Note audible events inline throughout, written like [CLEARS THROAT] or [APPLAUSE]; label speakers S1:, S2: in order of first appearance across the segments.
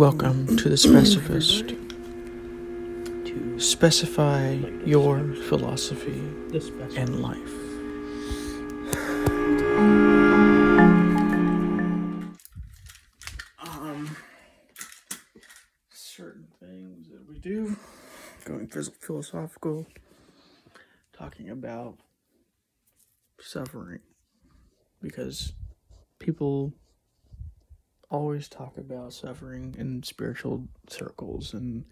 S1: Welcome to the Specifist. To specify your philosophy and life. Um, certain things that we do, going philosophical, talking about suffering, because people always talk about suffering in spiritual circles and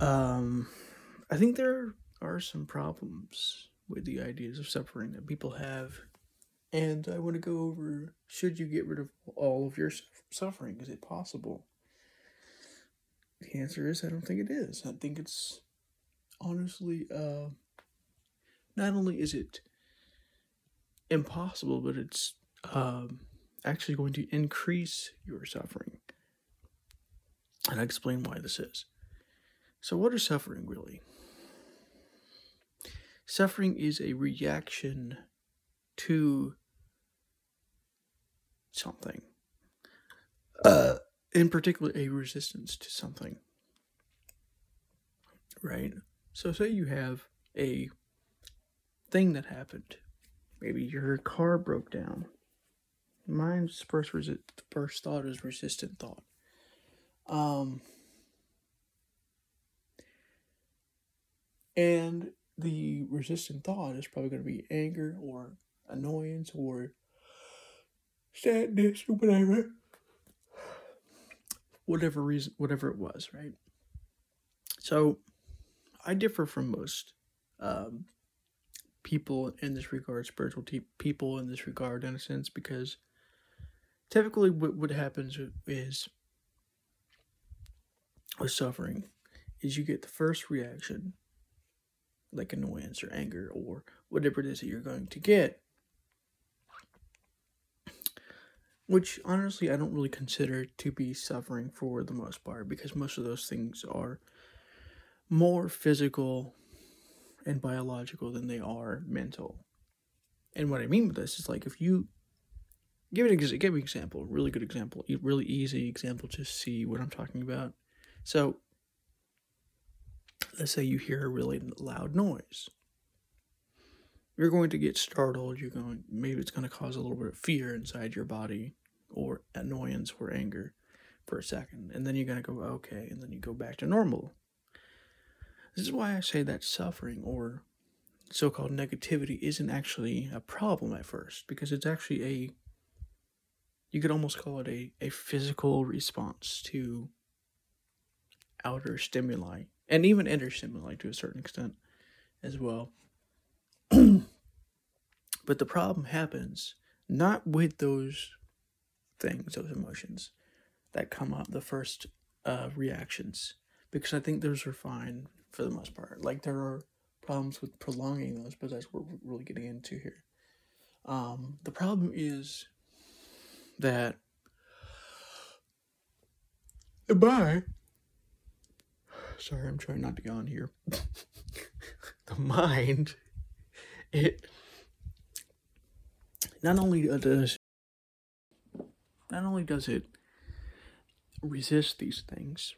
S1: um i think there are some problems with the ideas of suffering that people have. And i want to go over should you get rid of all of your suffering? Is it possible? The answer is i don't think it is. I think it's honestly uh not only is it impossible but it's um actually going to increase your suffering. And I explain why this is. So, what is suffering really? Suffering is a reaction to something. Uh, in particular, a resistance to something. Right? So, say you have a thing that happened. Maybe your car broke down mine's first resi- first thought is resistant thought. Um, and the resistant thought is probably going to be anger or annoyance or sadness or whatever. Whatever reason, whatever it was, right? So, I differ from most um, people in this regard, spiritual te- people in this regard, in a sense, because typically what, what happens is with suffering is you get the first reaction like annoyance or anger or whatever it is that you're going to get which honestly I don't really consider to be suffering for the most part because most of those things are more physical and biological than they are mental. And what I mean by this is like if you give an give an example, really good example, really easy example to see what I'm talking about. So, let's say you hear a really loud noise. You're going to get startled. You're going maybe it's going to cause a little bit of fear inside your body, or annoyance or anger, for a second, and then you're going to go okay, and then you go back to normal. This is why I say that suffering or so-called negativity isn't actually a problem at first because it's actually a you could almost call it a, a physical response to outer stimuli and even inner stimuli to a certain extent as well. [CLEARS THROAT] but the problem happens not with those things, those emotions that come up, the first uh, reactions, because I think those are fine for the most part. Like there are problems with prolonging those, but that's what we're really getting into here. Um, the problem is that. By sorry i'm trying not to go on here. [LAUGHS] The mind it not only does not only does it resist these things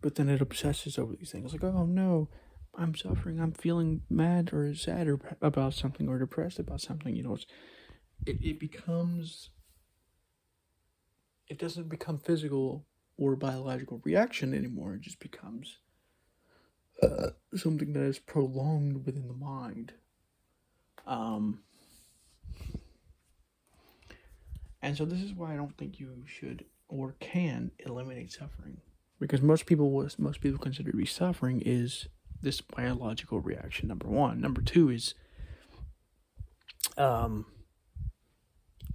S1: but then it obsesses over these things. Like oh no i'm suffering. I'm feeling mad or sad or about something or depressed about something you know it, it becomes it doesn't become physical or biological reaction anymore. It just becomes uh, something that is prolonged within the mind. Um, and so this is why I don't think you should or can eliminate suffering, because most people what most people consider to be suffering is this biological reaction. Number one. Number two is um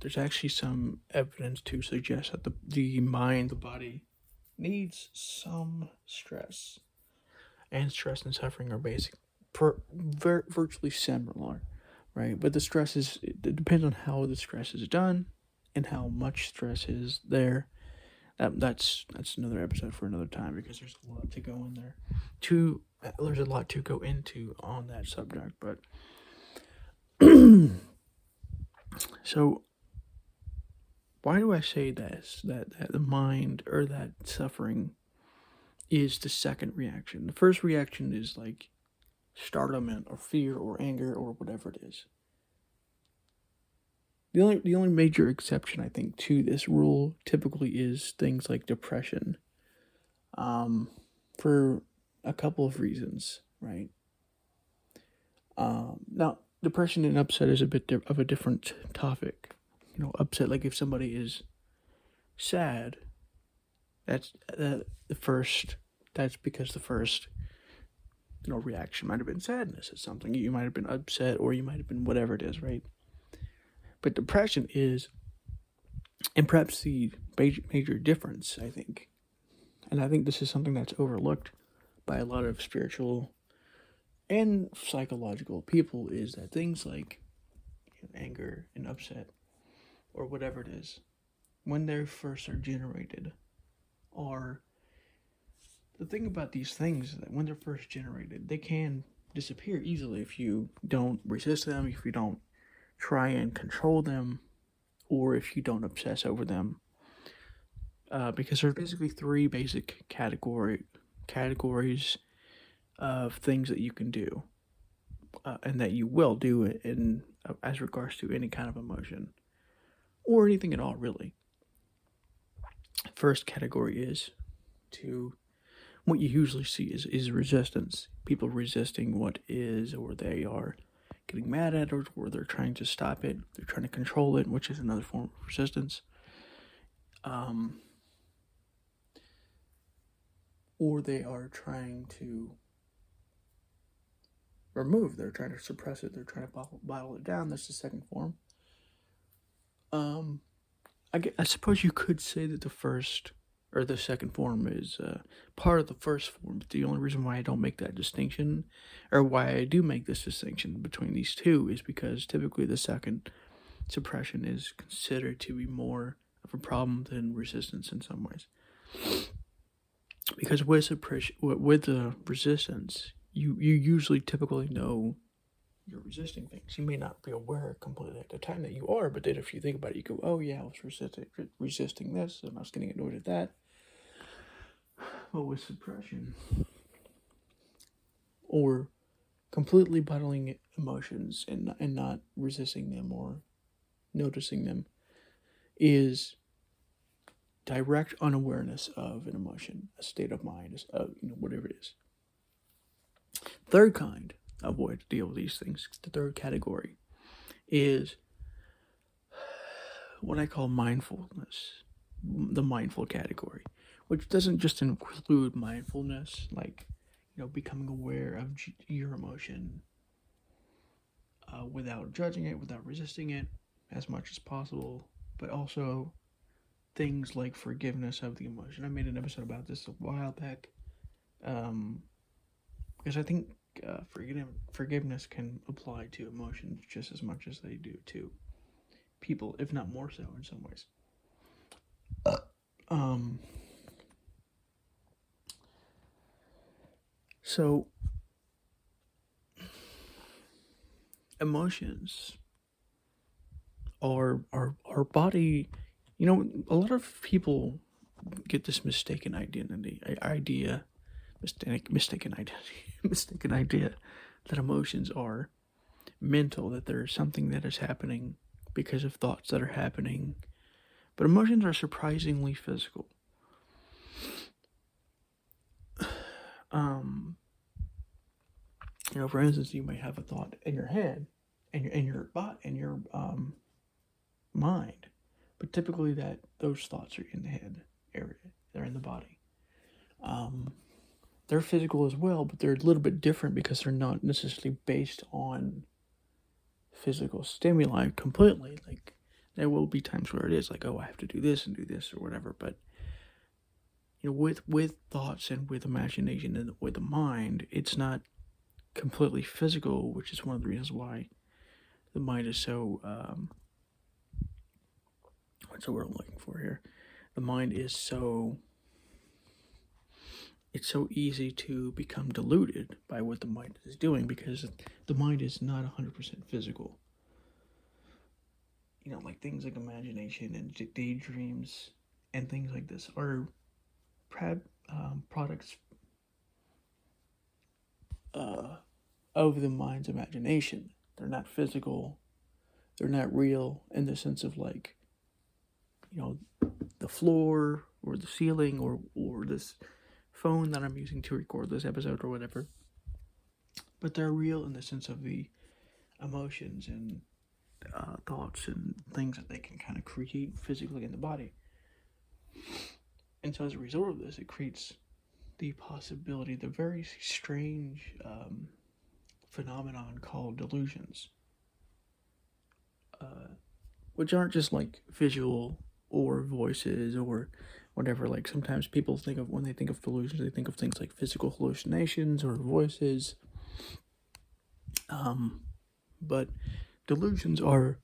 S1: there's actually some evidence to suggest that the, the mind, the body, needs some stress. And stress and suffering are basic, per, virtually similar, right? But the stress is, it depends on how the stress is done and how much stress is there. That, that's that's another episode for another time because there's a lot to go in there. To there's a lot to go into on that subject, but [CLEARS THROAT] so why do I say this? That, that the mind or that suffering is the second reaction. The first reaction is like startlement or fear or anger or whatever it is. The only the only major exception I think to this rule typically is things like depression. Um, for a couple of reasons, right? Um, now depression and upset is a bit di- of a different topic. You know, upset like if somebody is sad, that's uh, the first. That's because the first, you know, reaction might have been sadness at something. You might have been upset, or you might have been whatever it is, right? But depression is, and perhaps the major, major difference, I think, and I think this is something that's overlooked by a lot of spiritual and psychological people, is that things like anger and upset, or whatever it is, when they first are generated, are the thing about these things that when they're first generated, they can disappear easily if you don't resist them, if you don't try and control them or if you don't obsess over them. Uh, because there are basically three basic category categories of things that you can do, uh, and that you will do in uh, as regards to any kind of emotion, or anything at all, really. First category is to what you usually see is is resistance. People resisting what is, or they are getting mad at it or they're trying to stop it. They're trying to control it, which is another form of resistance. Um, or they are trying to remove, they're trying to suppress it, they're trying to bottle, bottle it down. That's the second form. Um, I, I suppose you could say that the first or the second form is uh, part of the first form. But the only reason why I don't make that distinction, or why I do make this distinction between these two, is because typically the second suppression is considered to be more of a problem than resistance in some ways. Because with suppression, with the resistance, you you usually typically know you're resisting things. You may not be aware completely at the time that you are, but then if you think about it, you go, "Oh yeah, I was resisting resisting this, and I was getting annoyed at that." But with suppression, or completely bottling emotions and and not resisting them or noticing them, is direct unawareness of an emotion, a state of mind, of you know whatever it is. Third kind to deal with these things. The third category is what I call mindfulness, the mindful category, which doesn't just include mindfulness, like, you know, becoming aware of your emotion uh, without judging it, without resisting it as much as possible, but also things like forgiveness of the emotion. I made an episode about this a while back um, because I think uh, forgiveness can apply to emotions just as much as they do to people, if not more so in some ways. Um, so, emotions are our our body. You know, a lot of people get this mistaken identity idea mistaken identity [LAUGHS] mistaken idea that emotions are mental that there's something that is happening because of thoughts that are happening. But emotions are surprisingly physical. [SIGHS] Um you know for instance you may have a thought in your head and your in your bot in your um mind but typically that those thoughts are in the head area they're in the body. Um they're physical as well, but they're a little bit different because they're not necessarily based on physical stimuli completely. Like there will be times where it is like, oh, I have to do this and do this or whatever, but you know, with with thoughts and with imagination and with the mind, it's not completely physical, which is one of the reasons why the mind is so um, what's the word I'm looking for here? The mind is so it's so easy to become deluded by what the mind is doing because the mind is not 100% physical. you know, like things like imagination and daydreams and things like this are um, products uh, of the mind's imagination. They're not physical. They're not real in the sense of like, you know, the floor or the ceiling or or this phone that I'm using to record this episode or whatever. But they're real in the sense of the emotions and uh, thoughts and things that they can kind of create physically in the body. And so, as a result of this, it creates the possibility, the very strange um, phenomenon called delusions, uh, which aren't just like visual or voices or whatever. Like sometimes people think of when they think of delusions, they think of things like physical hallucinations or voices. Um, but delusions are,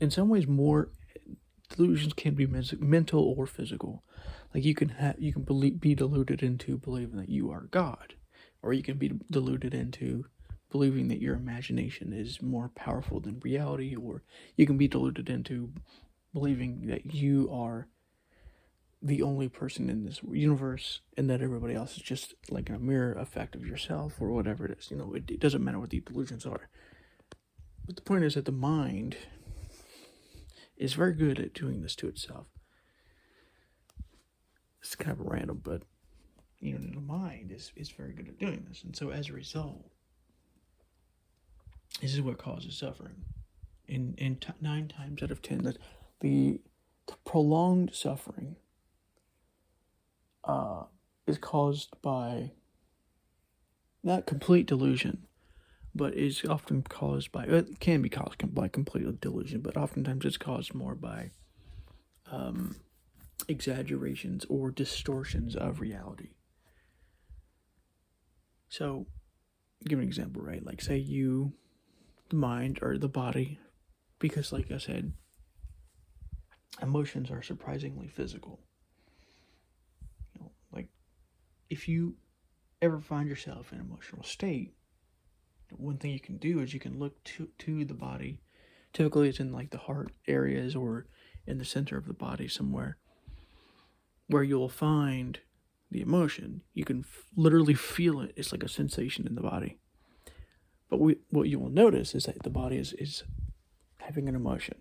S1: in some ways, more. Delusions can be mental or physical. Like you can have, you can believe, be deluded into believing that you are God, or you can be deluded into believing that your imagination is more powerful than reality, or you can be deluded into believing that you are the only person in this universe and that everybody else is just like a mirror effect of yourself or whatever it is. You know, it, it doesn't matter what the delusions are. But the point is that the mind is very good at doing this to itself. It's kind of random, but you know, the mind is, is very good at doing this. And so as a result, this is what causes suffering. In in t- nine times out of ten, that the, the prolonged suffering uh, is caused by not complete delusion, but is often caused by it can be caused by complete delusion, but oftentimes it's caused more by um, exaggerations or distortions of reality. So, give an example, right? Like, say you, the mind or the body, because, like I said, emotions are surprisingly physical. If you ever find yourself in an emotional state, one thing you can do is you can look to to the body. Typically, it's in like the heart areas or in the center of the body somewhere, where you'll find the emotion. You can f- literally feel it. It's like a sensation in the body. But we, what you will notice is that the body is, is having an emotion.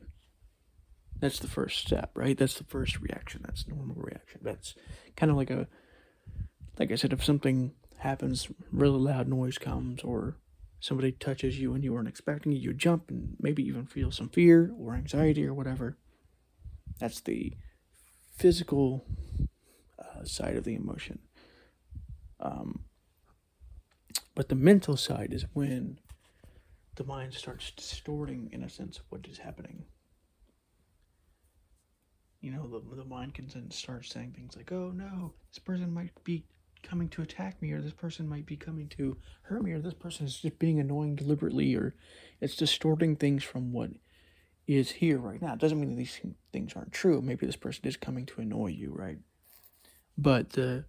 S1: That's the first step, right? That's the first reaction. That's normal reaction. That's kind of like a, like I said, if something happens, really loud noise comes, or somebody touches you and you weren't expecting it, you jump and maybe even feel some fear or anxiety or whatever. That's the physical uh, side of the emotion. Um, but the mental side is when the mind starts distorting, in a sense, what is happening you know, the, the mind can then start saying things like, oh no, this person might be coming to attack me, or this person might be coming to hurt me, or this person is just being annoying deliberately, or it's distorting things from what is here right now. It doesn't mean that these things aren't true. Maybe this person is coming to annoy you, right? But the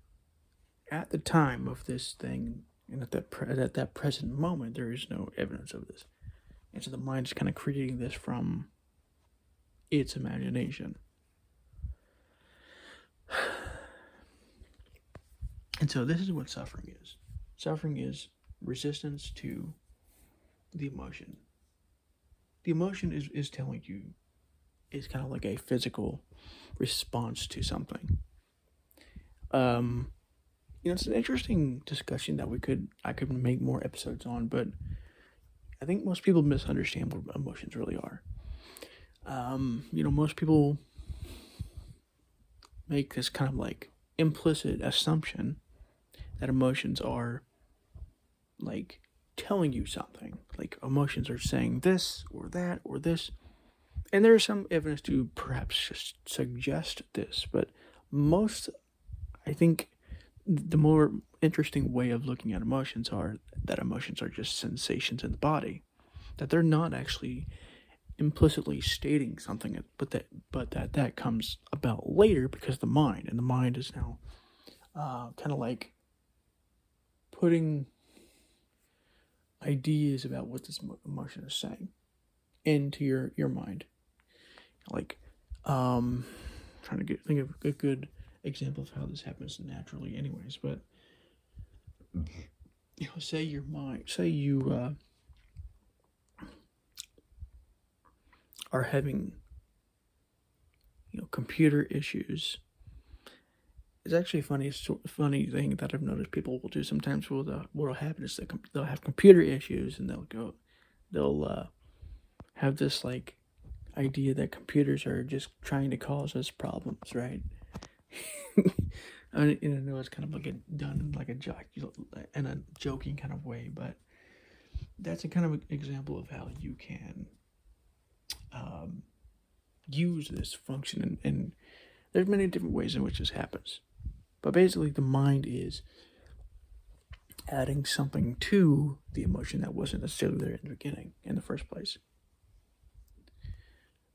S1: at the time of this thing, and at that pre- at that present moment, there is no evidence of this, and so the mind is kind of creating this from its imagination. And so this is what suffering is. Suffering is resistance to the emotion. The emotion is, is telling you is kind of like a physical response to something. Um you know, it's an interesting discussion that we could I could make more episodes on, but I think most people misunderstand what emotions really are. Um, you know, most people make this kind of like implicit assumption that emotions are like telling you something. Like emotions are saying this or that or this. And there is some evidence to perhaps just suggest this, but most, I think, the more interesting way of looking at emotions are that emotions are just sensations in the body, that they're not actually implicitly stating something, but that but that that comes about later because the mind and the mind is now uh, kind of like putting ideas about what this emotion is saying. into your your mind. Like, um, trying to get think of a good example of how this happens naturally, anyways. But you know, say your mind, say you uh, are having you know computer issues. It's actually a funny, funny thing that I've noticed people will do sometimes. Will the what'll happen is they they'll have computer issues and they'll go, they'll uh, have this like idea that computers are just trying to cause us problems, right? [LAUGHS] I you know, it's kind of like a done like a joke in a joking kind of way, but that's a kind of example of how you can um, use this function, and, and there's many different ways in which this happens. But basically, the mind is adding something to the emotion that wasn't necessarily there in the beginning, in the first place.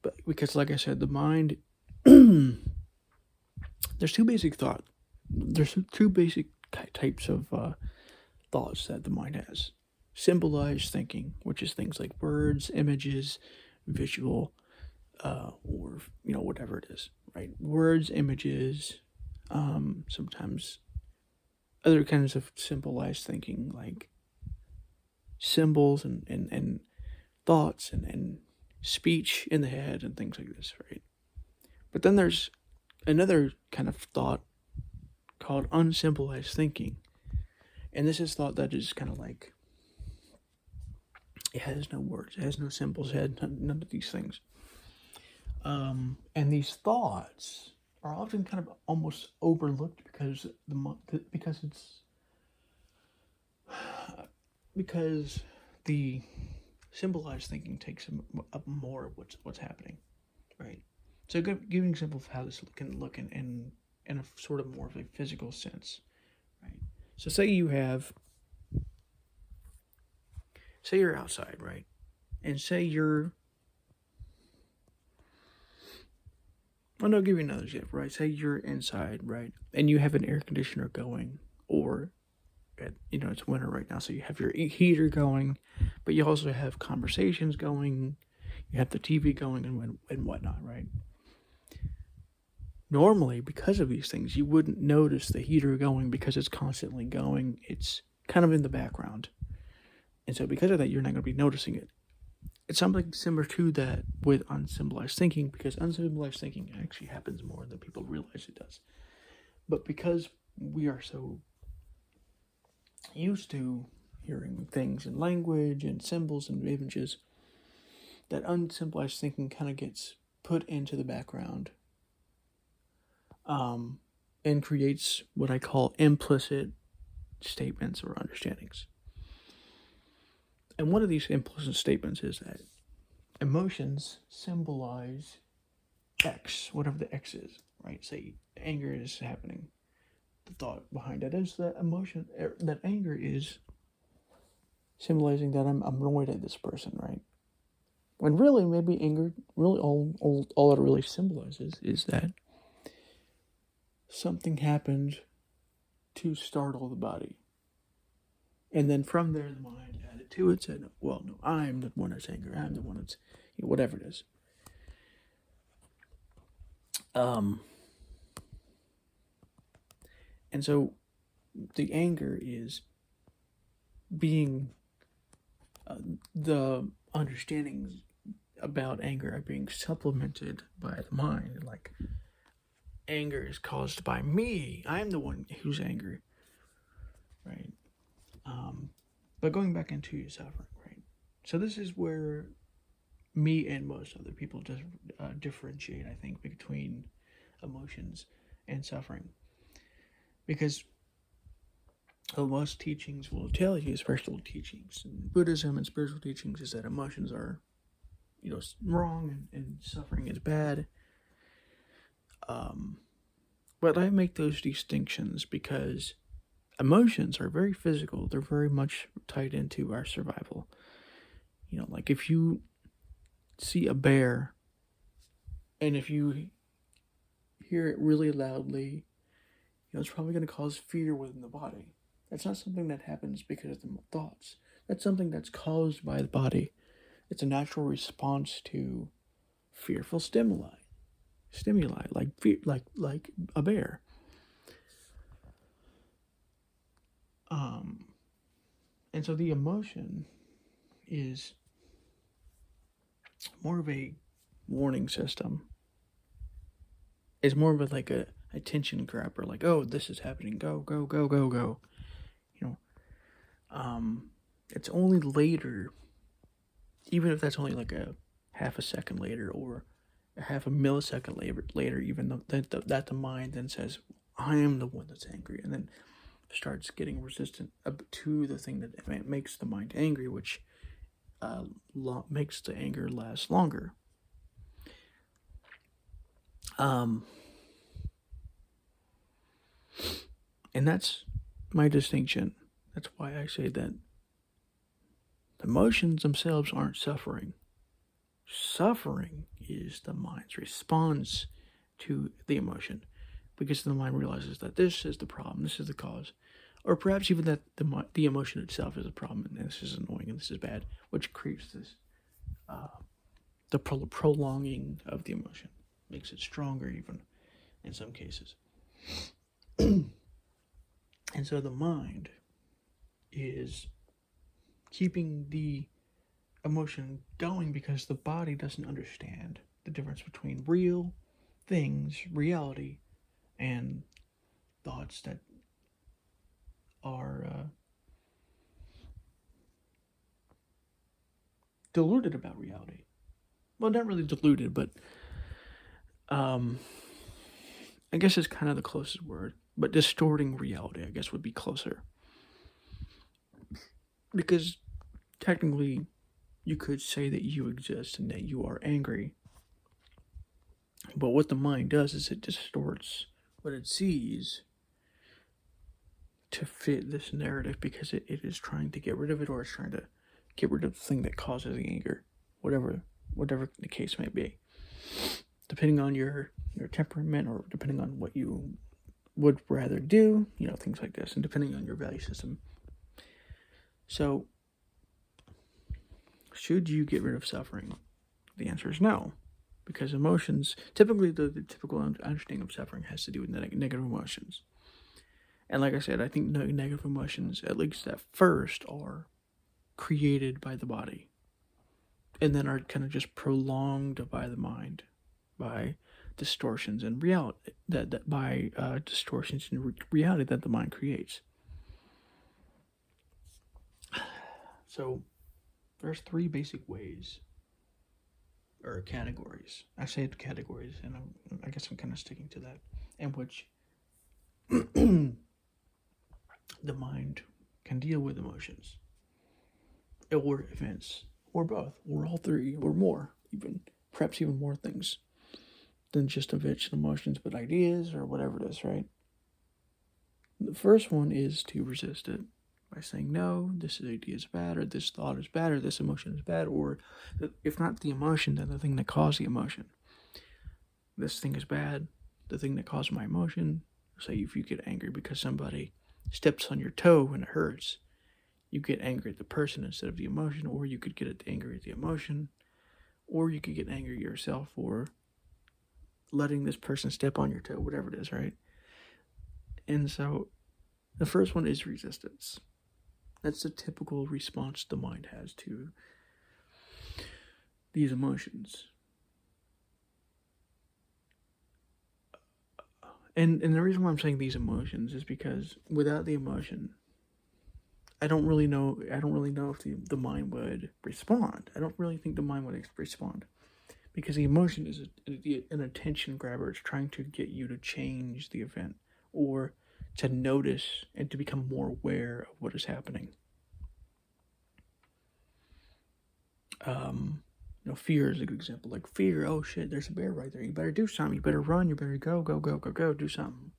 S1: But because, like I said, the mind, [CLEARS THROAT] there's two basic thought. There's two basic types of uh, thoughts that the mind has. Symbolized thinking, which is things like words, images, visual, uh, or you know whatever it is, right? Words, images, um, sometimes other kinds of symbolized thinking like symbols and, and, and thoughts and, and speech in the head and things like this, right? But then there's another kind of thought called unsymbolized thinking. And this is thought that is kind of like it has no words, it has no symbols, it has none, none of these things. Um, and these thoughts are often kind of almost overlooked because the because it's [SIGHS] because the symbolized thinking takes up more of what's what's happening, right? So, give, give an example of how this can look in, in in a sort of more of a physical sense, right? So, say you have, say you're outside, right, and say you're. Well, I'll give you another example, right? Say you're inside, right, and you have an air conditioner going, or you know it's winter right now so you have your heater going but you also have conversations going you have the tv going and, and whatnot right? Normally because of these things you wouldn't notice the heater going because it's constantly going. It's kind of in the background. And so because of that you're not going to be noticing it it's something similar to that with unsymbolized thinking because unsymbolized thinking actually happens more than people realize it does but because we are so used to hearing things in language and symbols and images, that unsymbolized thinking kind of gets put into the background um, and creates what I call implicit statements or understandings. And one of these implicit statements is that emotions symbolize X, whatever the X is, right? Say anger is happening the thought behind that is that emotion, er, that anger is symbolizing that I'm annoyed at this person, right? When really, maybe anger, really all, all, all it really symbolizes is that something happened to startle the body. And then from there, the mind added to it, said, well, no, I'm the one that's angry. I'm the one that's, you know, whatever it is. Um, and so the anger is being uh, the understandings about anger are being supplemented by the mind. Like, anger is caused by me. I'm the one who's angry. Right? Um, but going back into suffering, right? So, this is where me and most other people just uh, differentiate, I think, between emotions and suffering because most teachings will tell you, spiritual teachings, Buddhism and spiritual teachings, is that emotions are, you know, wrong and, and suffering is bad. Um, but I make those distinctions because emotions are very physical. They're very much tied into our survival. You know, like if you see a bear, and if you hear it really loudly you know, it's probably going to cause fear within the body. That's not something that happens because of the thoughts. That's something that's caused by the body. It's a natural response to fearful stimuli. Stimuli like fear, like like a bear. Um and so the emotion is more of a warning system. It's more of a like a attention grabber, like, oh, this is happening, go, go, go, go, go. You know. Um it's only later even if that's only like a half a second later or a half a millisecond later, later even though that the, that the mind then says, I am the one that's angry, and then starts getting resistant to the thing that makes the mind angry, which uh, lo- makes the anger last longer. Um, and that's my distinction. That's why I say that the emotions themselves aren't suffering. Suffering is the mind's response to the emotion because the mind realizes that this is the problem, this is the cause, or perhaps even that the the emotion itself is a problem and this is annoying and this is bad, which creates this uh, the pro- prolonging of the emotion makes it stronger even in some cases. [CLEARS THROAT] and so the mind is keeping the emotion going because the body doesn't understand the difference between real things, reality, and thoughts that are uh, deluded about reality. Well, not really deluded, but um, I guess it's kind of the closest word. But distorting reality, I guess, would be closer. Because technically, you could say that you exist and that you are angry. But what the mind does is it distorts what it sees to fit this narrative because it, it is trying to get rid of it or it's trying to get rid of the thing that causes the anger, whatever whatever the case may be. Depending on your your temperament or depending on what you would rather do, you know, things like this, and depending on your value system. So should you get rid of suffering? The answer is no, because emotions, typically the, the typical understanding of suffering has to do with negative emotions. And like I said, I think negative emotions, at least at first, are created by the body and then are kind of just prolonged by the mind by distortions in reality that, that by uh, distortions in re- reality that the mind creates [SIGHS] so there's three basic ways or categories. I say categories, and I'm, i guess I'm kind of sticking to that, in which [CLEARS THROAT] the mind can deal with emotions or events, or both, or all three, or more, even perhaps even more things than just events and emotions, but ideas or whatever it is, right? The first one is to resist it by saying no, this idea is bad, or this thought is bad, or this emotion is bad, or if not the emotion, then the thing that caused the emotion. This thing is bad, the thing that caused my emotion. Say if you get angry because somebody steps on your toe and it hurts, you get angry at the person instead of the emotion, or you could get angry at the emotion, or you could get angry at yourself for letting this person step on your toe, whatever it is, right? And so the first one is resistance. That's the typical response the mind has to these emotions. And and the reason why I'm saying these emotions is because without the emotion, I don't really know I don't really know if the, the mind would respond. I don't really think the mind would respond. Because the emotion is a, an attention grabber. It's trying to get you to change the event or to notice and to become more aware of what is happening. Um, you know, fear is a good example. Like fear, oh shit, there's a bear right there. You better do something. You better run. You better go, go, go, go, go. Do something,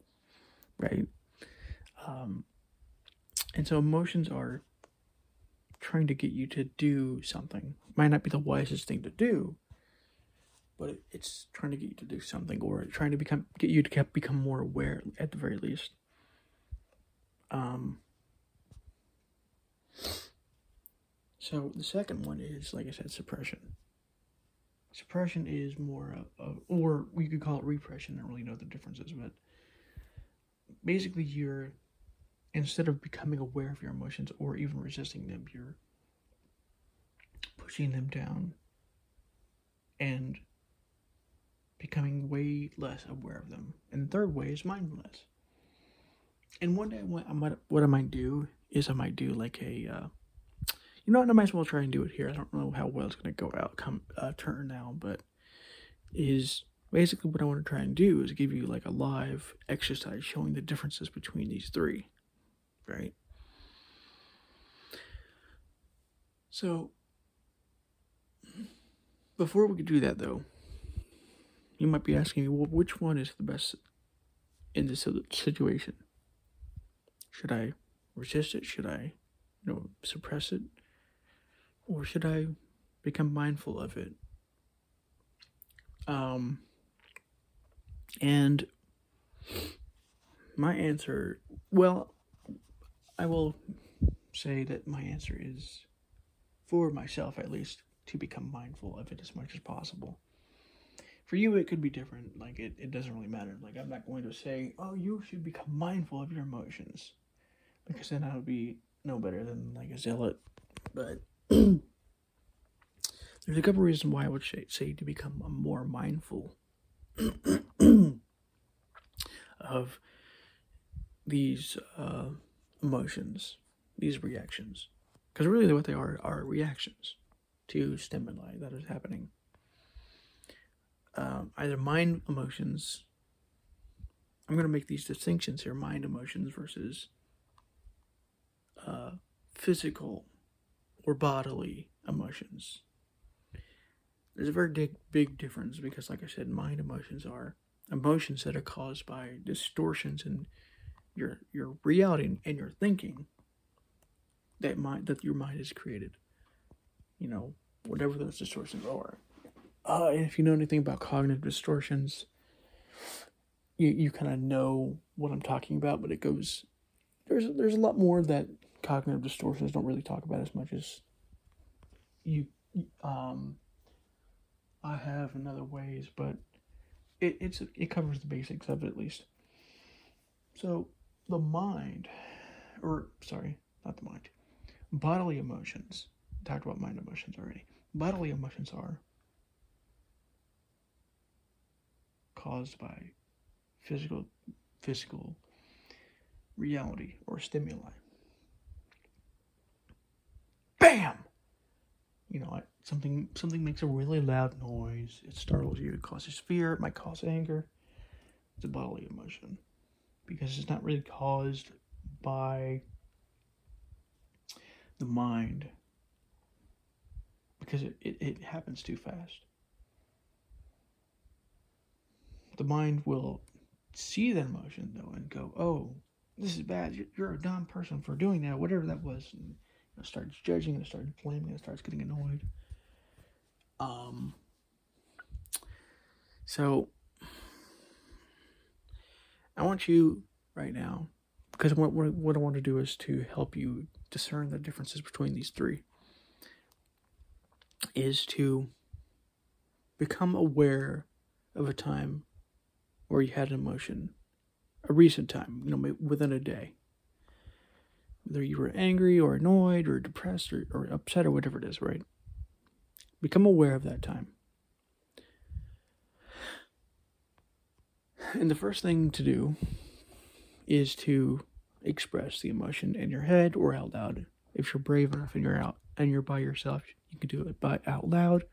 S1: right? Um, and so emotions are trying to get you to do something. Might not be the wisest thing to do, but it's trying to get you to do something or trying to become get you to become more aware at the very least. Um, So the second one is, like I said, suppression. Suppression is more of, or we could call it repression. I don't really know the differences, but basically you're instead of becoming aware of your emotions or even resisting them, you're pushing them down and becoming way less aware of them. And the third way is mindfulness. And one day, what I might, what I might do is I might do like a, uh, you know what, I might as well try and do it here. I don't know how well it's going to go out, come, uh, turn now, but is basically what I want to try and do is give you like a live exercise showing the differences between these three, right? So, before we could do that though, you might be asking me, well, which one is the best in this situation? Should I resist it? Should I, you know, suppress it? Or should I become mindful of it? Um, and my answer, well, I will say that my answer is, for myself at least, to become mindful of it as much as possible. For you, it could be different. Like, it, it doesn't really matter. Like, I'm not going to say, oh, you should become mindful of your emotions. Because then I would be no better than, like, a zealot. But [CLEARS THROAT] there's a couple reasons why I would say to become more mindful [CLEARS THROAT] of these uh, emotions, these reactions. Because really, what they are are reactions to stimuli that is happening. Um, either mind emotions. I'm going to make these distinctions here mind emotions versus uh, physical or bodily emotions. There's a very big, big difference because, like I said, mind emotions are emotions that are caused by distortions in your your reality and your thinking that mind that your mind has created. You know, whatever those distortions are. Uh, and if you know anything about cognitive distortions, you you kind of know what I'm talking about. But it goes there's there's a lot more that cognitive distortions don't really talk about as much as you um I have in other ways, but it it's it covers the basics of it at least. So the mind, or sorry, not the mind, bodily emotions. talked about mind emotions already. Bodily emotions are caused by physical physical reality or stimuli. You know, something something makes a really loud noise. It startles you. It causes fear. It might cause anger. It's a bodily emotion because it's not really caused by the mind because it, it, it happens too fast. The mind will see that emotion though and go, "Oh, this is bad. You're, you're a dumb person for doing that. Whatever that was." And, it starts judging, it starts blaming, it starts getting annoyed. Um, so I want you right now, because what, what I want to do is to help you discern the differences between these three, is to become aware of a time where you had an emotion, a recent time, you know, within a day. Whether you were angry or annoyed or depressed or, or upset or whatever it is, right? Become aware of that time. And the first thing to do is to express the emotion in your head or out loud. If you're brave enough and you're out and you're by yourself, you can do it by out loud.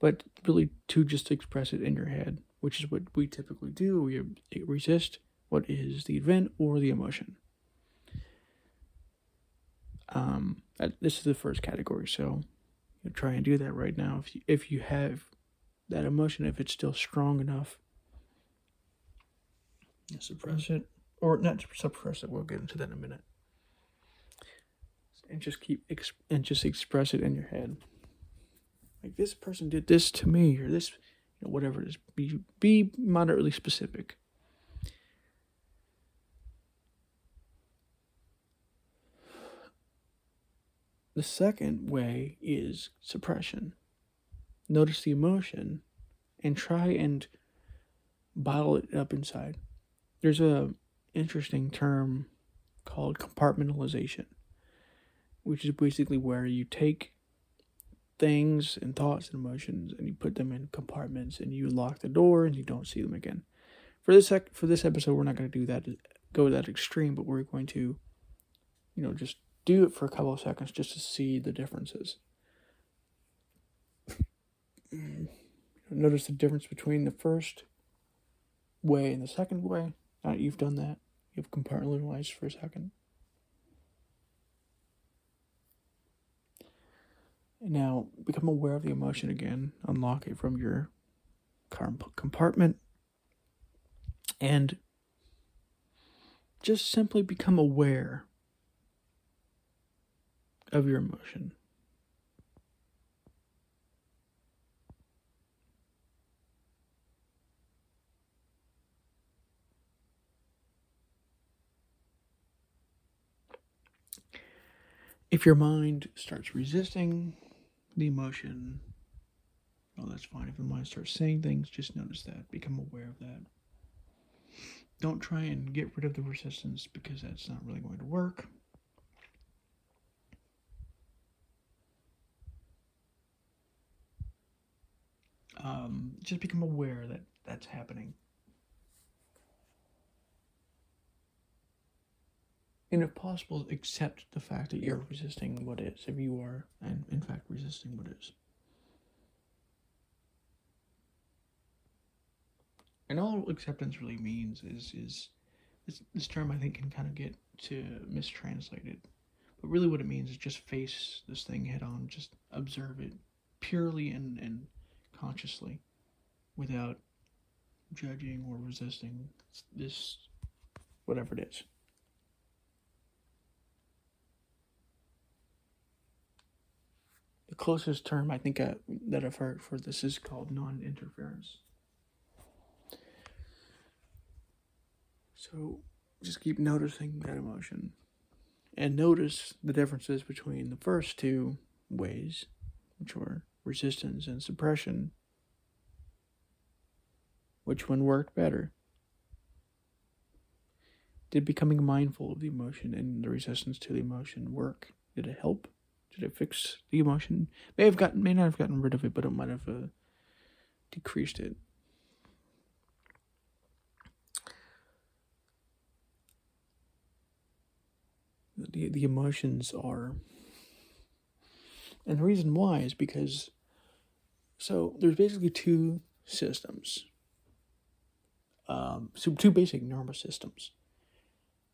S1: But really to just express it in your head, which is what we typically do. We uh, resist what is the event or the emotion. Um, this is the first category, so you try and do that right now. If you, if you have that emotion, if it's still strong enough, suppress it or not suppress it. We'll get into that in a minute. And just keep and just express it in your head. Like this person did this to me, or this, you know, whatever it is. Be be moderately specific. The second way is suppression. Notice the emotion and try and bottle it up inside. There's a interesting term called compartmentalization, which is basically where you take things and thoughts and emotions and you put them in compartments and you lock the door and you don't see them again. For this sec- for this episode, we're not going to do that go to that extreme, but we're going to, you know, just do it for a couple of seconds just to see the differences. Mm. Notice the difference between the first way and the second way. Now that you've done that, you've compartmentalized for a second. Now become aware of the emotion again, unlock it from your compartment, and just simply become aware of your emotion. If your mind starts resisting the emotion, well, that's fine. If your mind starts saying things, just notice that. Become aware of that. Don't try and get rid of the resistance because that's not really going to work. Um, just become aware that that's happening. And if possible, accept the fact that you're resisting what is, if you are, and in fact, resisting what is. And all acceptance really means is is this, this term I think can kind of get to mistranslated. But really what it means is just face this thing head on, just observe it purely and, and consciously without judging or resisting this whatever it is. The closest term I think I, that I've heard for this is called non interference. So just keep noticing that emotion and notice the differences between the first two ways, which were resistance and suppression. Which one worked better? Did becoming mindful of the emotion and the resistance to the emotion work? Did it help? Did it fix the emotion? May have gotten, may not have gotten rid of it, but it might have uh, decreased it. The the emotions are, and the reason why is because. So there's basically two systems. Um, so two basic nervous systems,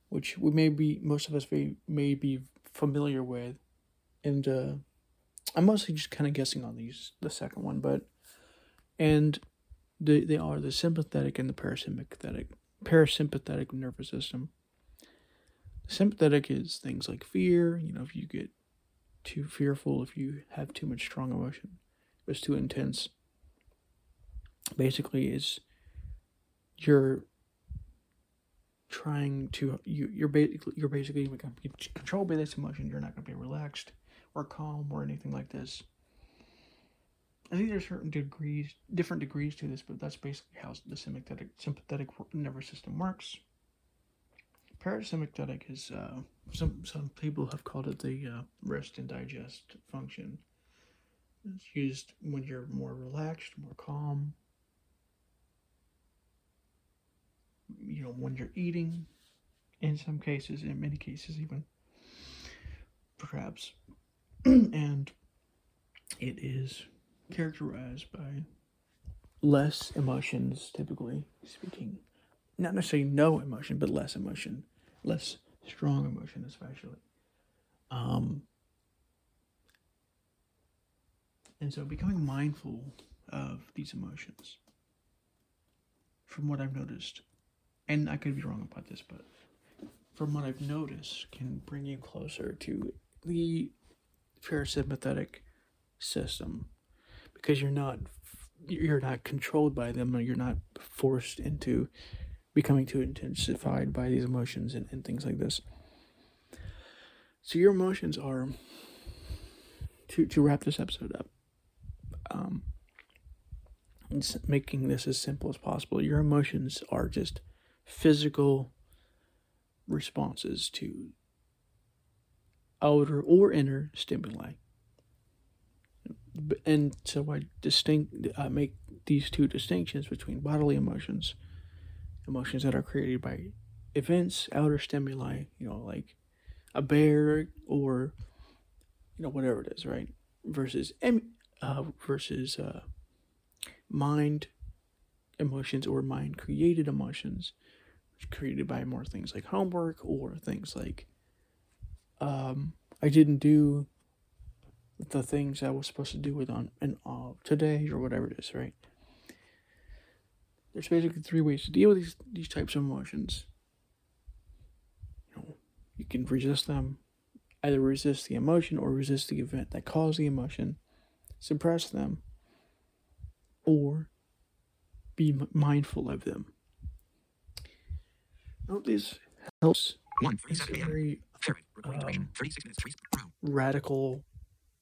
S1: which we may be most of us may, may be familiar with and uh, I'm mostly just kind of guessing on these the second one, but and they they are the sympathetic and the parasympathetic parasympathetic nervous system. The sympathetic is things like fear. You know, if you get too fearful, if you have too much strong emotion, if it's too intense. Basically, is you're trying to you you're basically you're basically controlled by this emotion. You're not going to be relaxed or calm or anything like this. I think there's certain degrees, different degrees to this, but that's basically how the sympathetic sympathetic nervous system works. Parasympathetic is uh, some some people have called it the uh, rest and digest function. It's used when you're more relaxed, more calm. You know, when you're eating, in some cases, in many cases, even perhaps [CLEARS THROAT] and it is characterized by less emotions, typically speaking. Not necessarily no emotion, but less emotion, less strong emotion, especially. Um, and so becoming mindful of these emotions, from what I've noticed, and I could be wrong about this, but from what I've noticed, can bring you closer to the parasympathetic system because you're not you're not controlled by them or you're not forced into becoming too intensified by these emotions and, and things like this so your emotions are to to wrap this episode up, um, making this as simple as possible. Your emotions are just physical responses to outer or inner stimuli. And so I distinct I make these two distinctions between bodily emotions, emotions that are created by events, outer stimuli, you know, like a bear or you know whatever it is, right? Versus uh, versus uh, mind emotions or mind created emotions created by more things like homework or things like um, I didn't do the things I was supposed to do with on and uh, today or whatever it is, right? There's basically three ways to deal with these these types of emotions. You know, you can resist them, either resist the emotion or resist the event that caused the emotion, suppress them, or be mindful of them. I hope this helps. One very um, radical.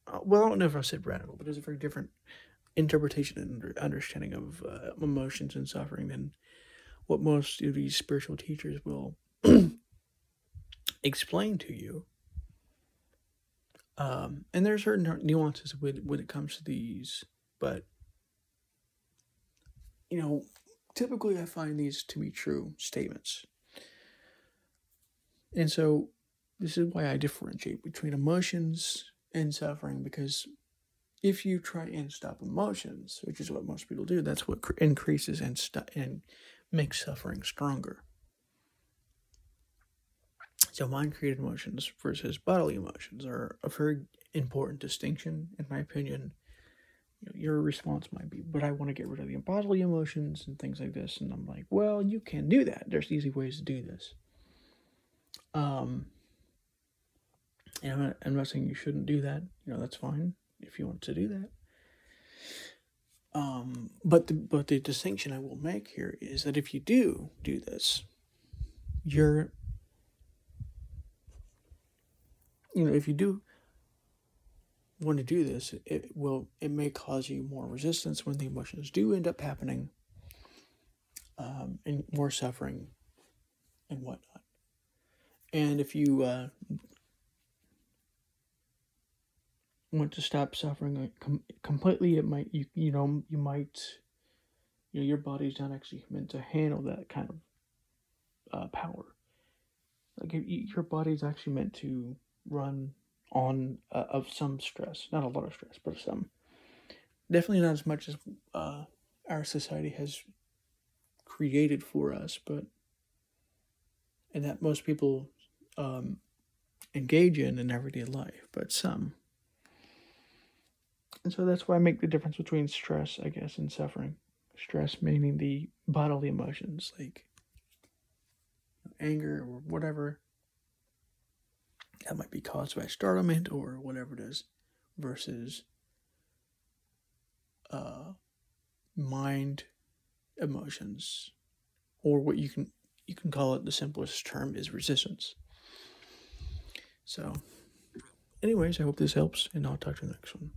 S1: Uh, well, I don't know if I said radical, but it's a very different interpretation and understanding of uh, emotions and suffering than what most of these spiritual teachers will [CLEARS THROAT] explain to you. Um, and there are certain nuances with when it comes to these, but you know, typically I find these to be true statements. And so this is why I differentiate between emotions and suffering because if you try and stop emotions, which is what most people do, that's what increases and and makes suffering stronger. So, mind created emotions versus bodily emotions are a very important distinction, in my opinion. You know, your response might be, but I want to get rid of the bodily emotions and things like this. And I'm like, well, you can do that. There's easy ways to do this. Um, and I'm not, I'm not saying you shouldn't do that. You know, that's fine if you want to do that. Um, but the but the distinction I will make here is that if you do do this, you're you know if you do want to do this, it will it may cause you more resistance when the emotions do end up happening, um, and more suffering and whatnot. And if you uh, want to stop suffering com- completely, it might you you know you might you know your body's not actually meant to handle that kind of uh, power. Like your body's actually meant to run on uh, of some stress, not a lot of stress, but some. Definitely not as much as uh, our society has created for us, but and that most people um, engage in in everyday life, but some. And so that's why I make the difference between stress, I guess, and suffering. Stress meaning the bodily emotions like anger or whatever that might be caused by startlement or whatever it is, versus uh, mind emotions, or what you can you can call it the simplest term is resistance. So, anyways, I hope this helps, and I'll talk to you next one.